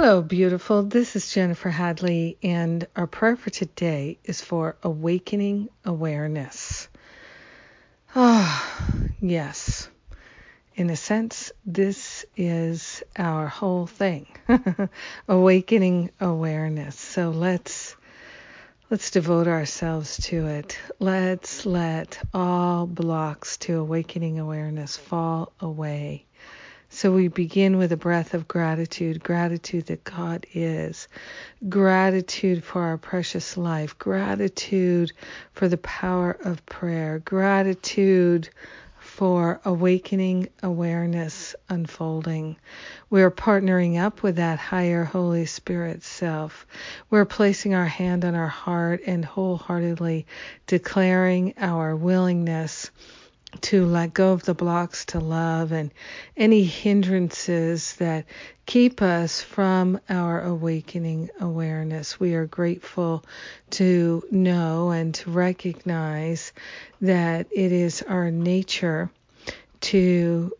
Hello, beautiful. This is Jennifer Hadley, and our prayer for today is for awakening awareness. Ah, oh, yes. In a sense, this is our whole thing. awakening awareness. So let's let's devote ourselves to it. Let's let all blocks to awakening awareness fall away. So we begin with a breath of gratitude, gratitude that God is, gratitude for our precious life, gratitude for the power of prayer, gratitude for awakening awareness unfolding. We're partnering up with that higher Holy Spirit self. We're placing our hand on our heart and wholeheartedly declaring our willingness to let go of the blocks to love and any hindrances that keep us from our awakening awareness. We are grateful to know and to recognize that it is our nature to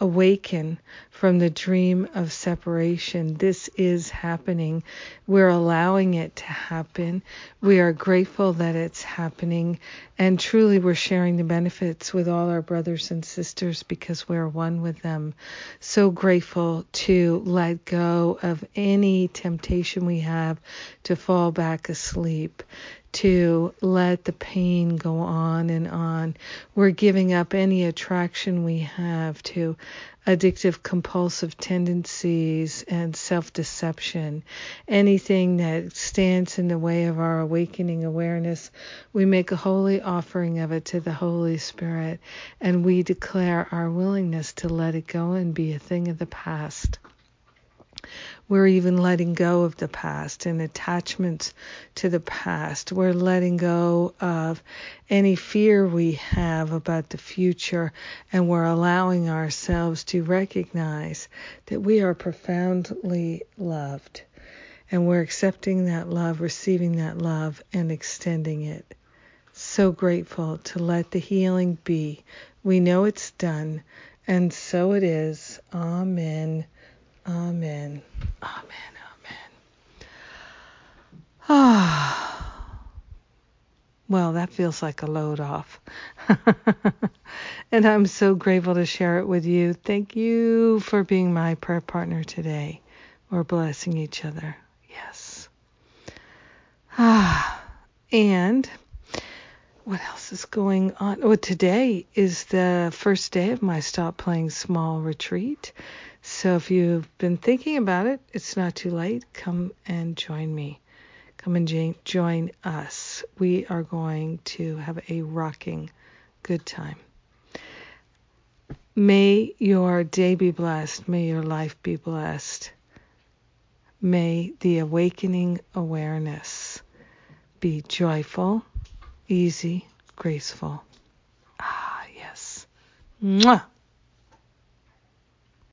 awaken from the dream of separation. This is happening. We're allowing it to happen. We are grateful that it's happening. And truly, we're sharing the benefits with all our brothers and sisters because we're one with them. So grateful to let go of any temptation we have to fall back asleep, to let the pain go on and on. We're giving up any attraction we have to addictive compulsive tendencies and self deception. Anything that stands in the way of our awakening awareness, we make a holy offering of it to the Holy Spirit and we declare our willingness to let it go and be a thing of the past. We're even letting go of the past and attachments to the past. We're letting go of any fear we have about the future, and we're allowing ourselves to recognize that we are profoundly loved. And we're accepting that love, receiving that love, and extending it. So grateful to let the healing be. We know it's done, and so it is. Amen. Amen. Amen. Ah. Well, that feels like a load off. and I'm so grateful to share it with you. Thank you for being my prayer partner today. We're blessing each other. Yes. Ah. And what else is going on? Well, today is the first day of my Stop Playing Small retreat. So if you've been thinking about it, it's not too late. Come and join me. Come and join us. We are going to have a rocking good time. May your day be blessed. May your life be blessed. May the awakening awareness be joyful, easy, graceful. Ah, yes. Mwah.